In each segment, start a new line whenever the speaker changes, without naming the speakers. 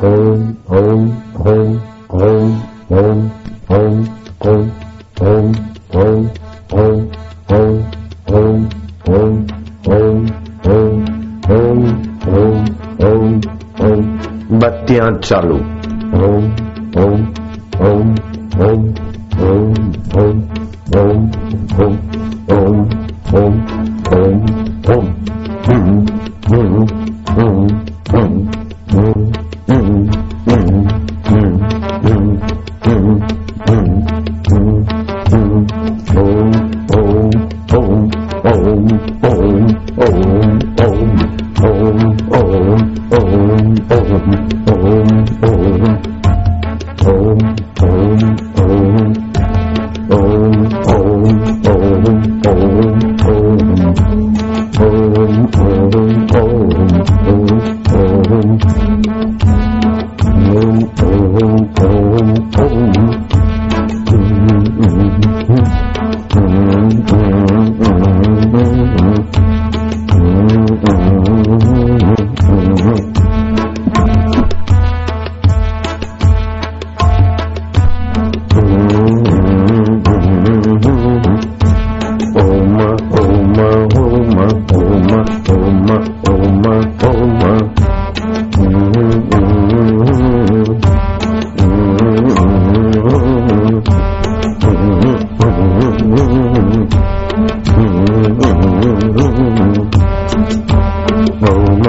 ओम ओम ओम ओम ओम ओम ओम ओम ओम ओम ओम ओम ओम ओम ओम ओम ओम ओम ओम
बत्तियाँ चालू
ओम ओम ओम ओम ओम ओम ओम ओम ओम ओम ओम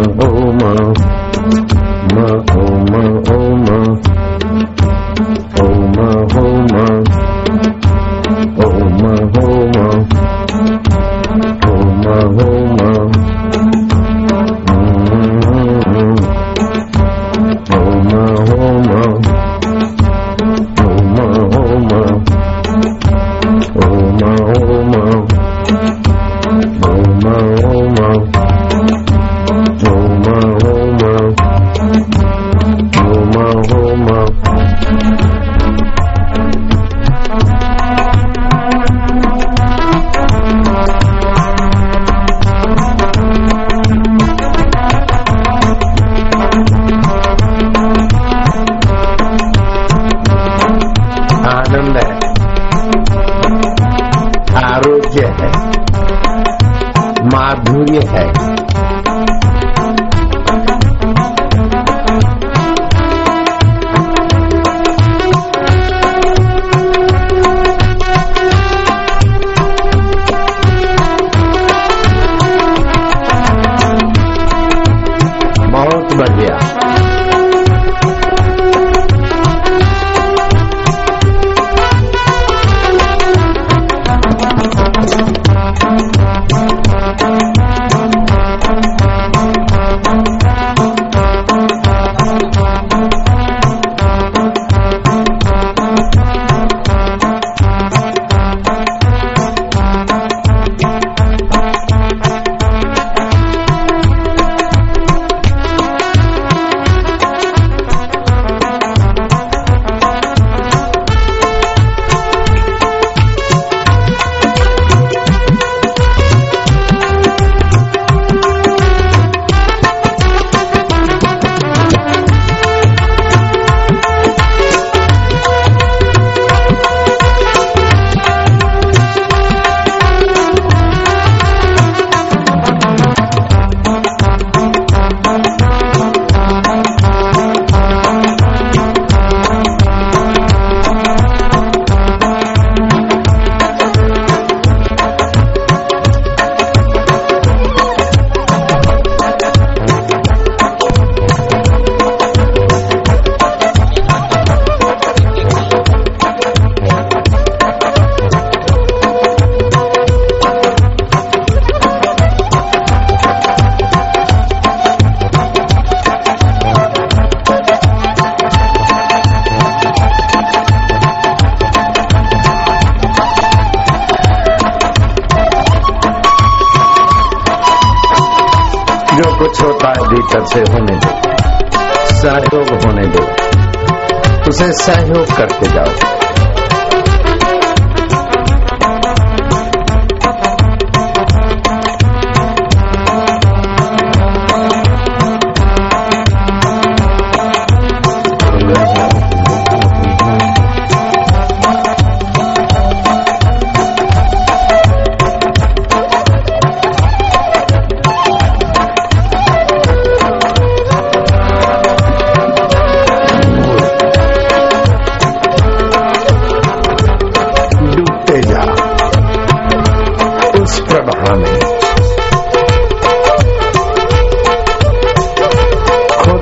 Oh. 面台。भीतर से होने दो। सहयोग होने दो। उसे सहयोग करते जाओ।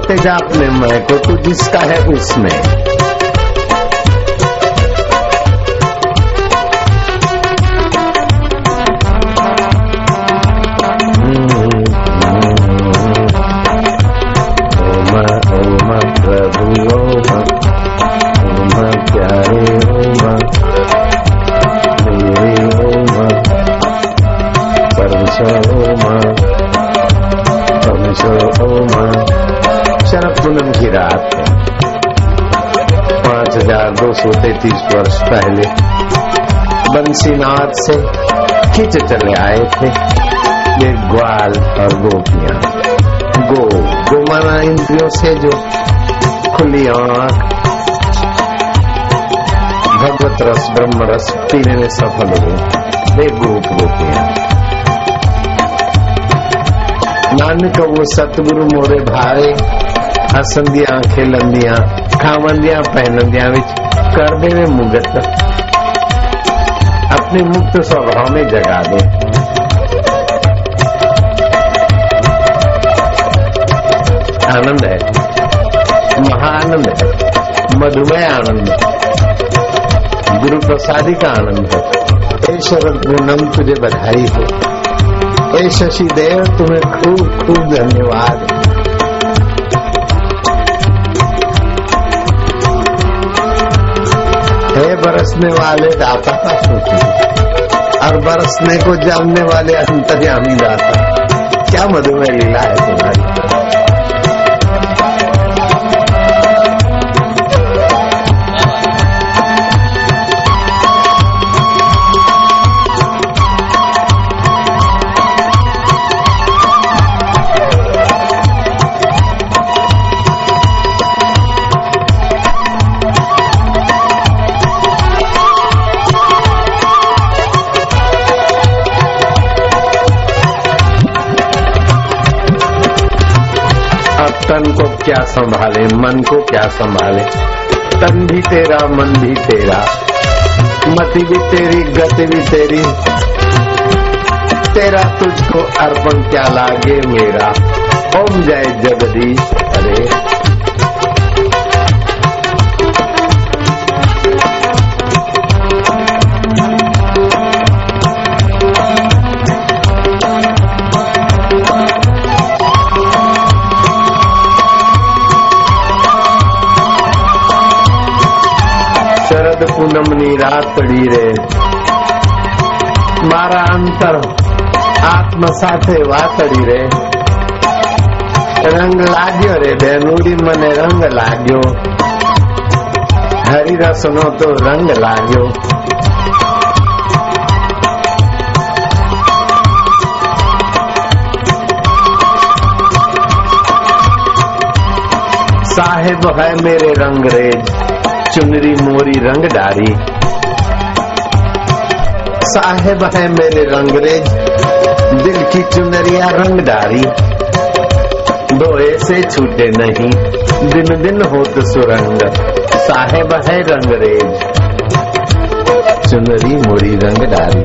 भेजा में मैं को तू जिसका है उसमें। वर्ष होते तीस वर्ष पहले। बंसीनाथ से खिंच चले आए थे। ये ग्वाल और गोपियाँ। गो गो माना इंद्रियों से जो खुली आँख। भगवत रस, ब्रह्म रस पीने में सफल हुए। वे गोप गोपियाँ। नानक, वो सतगुरु मोरे भारे हसंदिया खेलंदियाँ खावंदियाँ, पहनंदिया विच कर देवे मुगत। अपने मुक्त स्वभाव में जगा दे। आनंद है। महाआनंद है। मधुमय आनंद गुरु प्रसादी का आनंद है। ऐ शरद पूनम, तुझे बधाई हो। ऐ शशि देव तुम्हें खूब खूब धन्यवाद। है बरसने वाले दाता और बरसने को जानने वाले अंतर्यामी दाता। क्या मधुमेह लीला है क्या संभाले? मन को क्या संभाले? तन भी तेरा, मन भी तेरा। मति भी तेरी, गति भी तेरी। तेरा तुझको अर्पण क्या लागे मेरा? ओम जय जगदीश। अरे શરદ પૂનમની રાતડી રે મારા અંતર આત્મ સાથે વાતડી રે રંગ લાગ્યો રે બેનુડી મને રંગ લાગ્યો હરિરસ નો તો રંગ લાગ્યો साहेब है मेरे रंगरेज चुनरी मोरी रंग डारी। साहेब है मेरे रंगरेज दिल की चुनरिया रंग डारी। दो ऐसे छूटे नहीं, दिन दिन होत सुरंग। साहेब है रंगरेज चुनरी मोरी रंग डारी।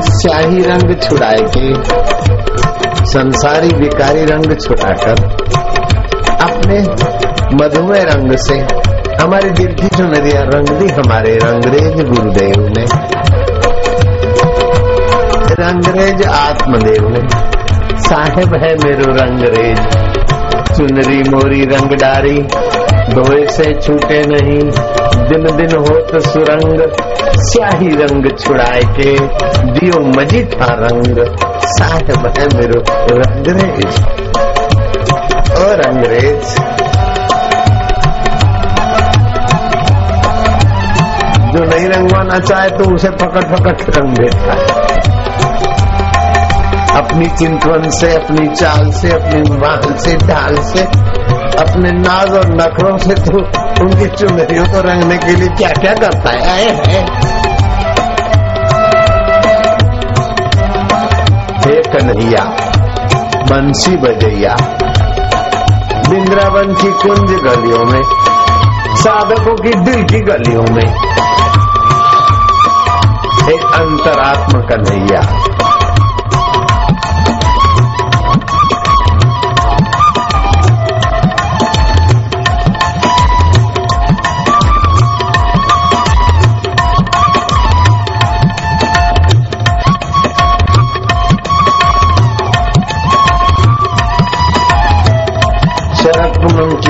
स्याही रंग छुड़ाए के, संसारी विकारी रंग छुड़ाकर अपने मधुमेह रंग से। हमारे दिल की जो नदियाँ रंग दी हमारे रंगरेज गुरुदेव ने। रंगरेज आत्मदेव ने। साहेब है मेरो रंगरेज। चुनरी मोरी रंग डारी। दोए से छूटे नहीं। दिन दिन हो तो सुरंग। स्याही रंग छुड़ाए के। दियो मजी था रंग। साहेब है मेरो रंगरेज। और अंग्रेज़ जो नहीं रंगवाना चाहे तो उसे पकड़ पकड़ रंग देता है। अपनी चिंतवन से, अपनी चाल से, अपनी माल से, ढाल से, अपने नाज और नखरों से तो उनकी चुनरियों को रंगने के लिए क्या क्या करता है? आए है हे कन्हैया, बंसी बजैया वृंदावन की कुंज गलियों में, साधकों की दिल की गलियों में है अंतरात्मा का नैया।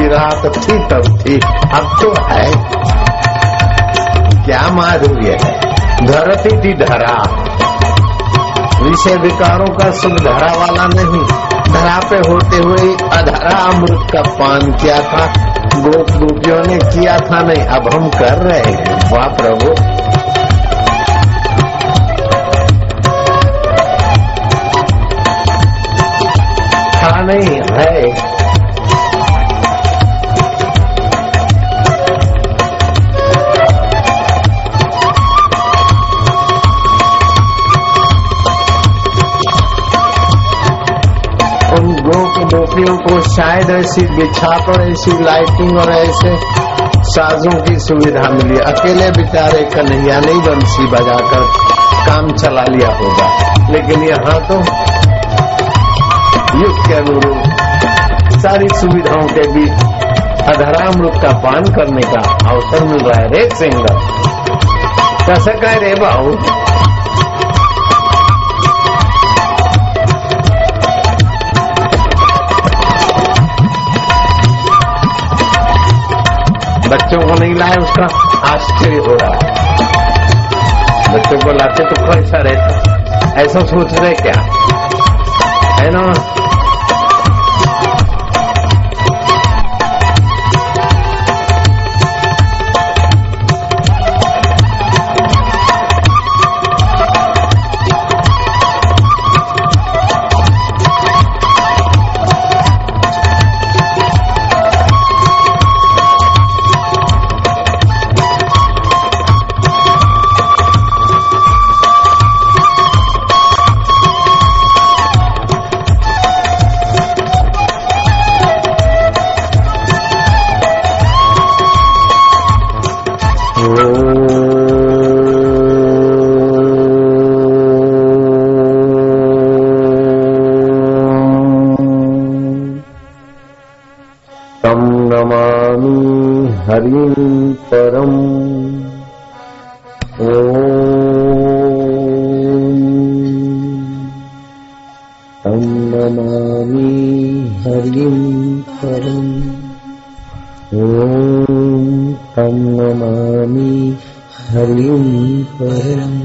रात थी तब थी अब तो है। क्या माधुर्य है? धरती थी धरा। विषय विकारों का सुख धरा वाला नहीं। धरा पे होते हुए अधरा अमृत का पान किया था। गोप गोपियों ने किया था नहीं। अब हम कर रहे हैं। वाह प्रभु। नहीं, है। गोपियों को शायद ऐसी बिछाप और ऐसी लाइटिंग और ऐसे साजों की सुविधा मिली। अकेले बेचारे कन्हैया नहीं बंसी बजाकर काम चला लिया होगा। लेकिन यहाँ तो युग के अनुरूप सारी सुविधाओं के बीच अधरामृत का पान करने का अवसर मिल रहा है। रे सिंगर। कसं काय रे भाऊ बच्चों को नहीं लाए उसका। आश्चर्य हो रहा है। बच्चों को लाते तो कैसा रहता। ऐसा सोच रहे क्या? है ना? तं नमामि हरिं परम्। ॐ तं नमामि हरिं परम्। ॐ तं नमामि हरिं परम्।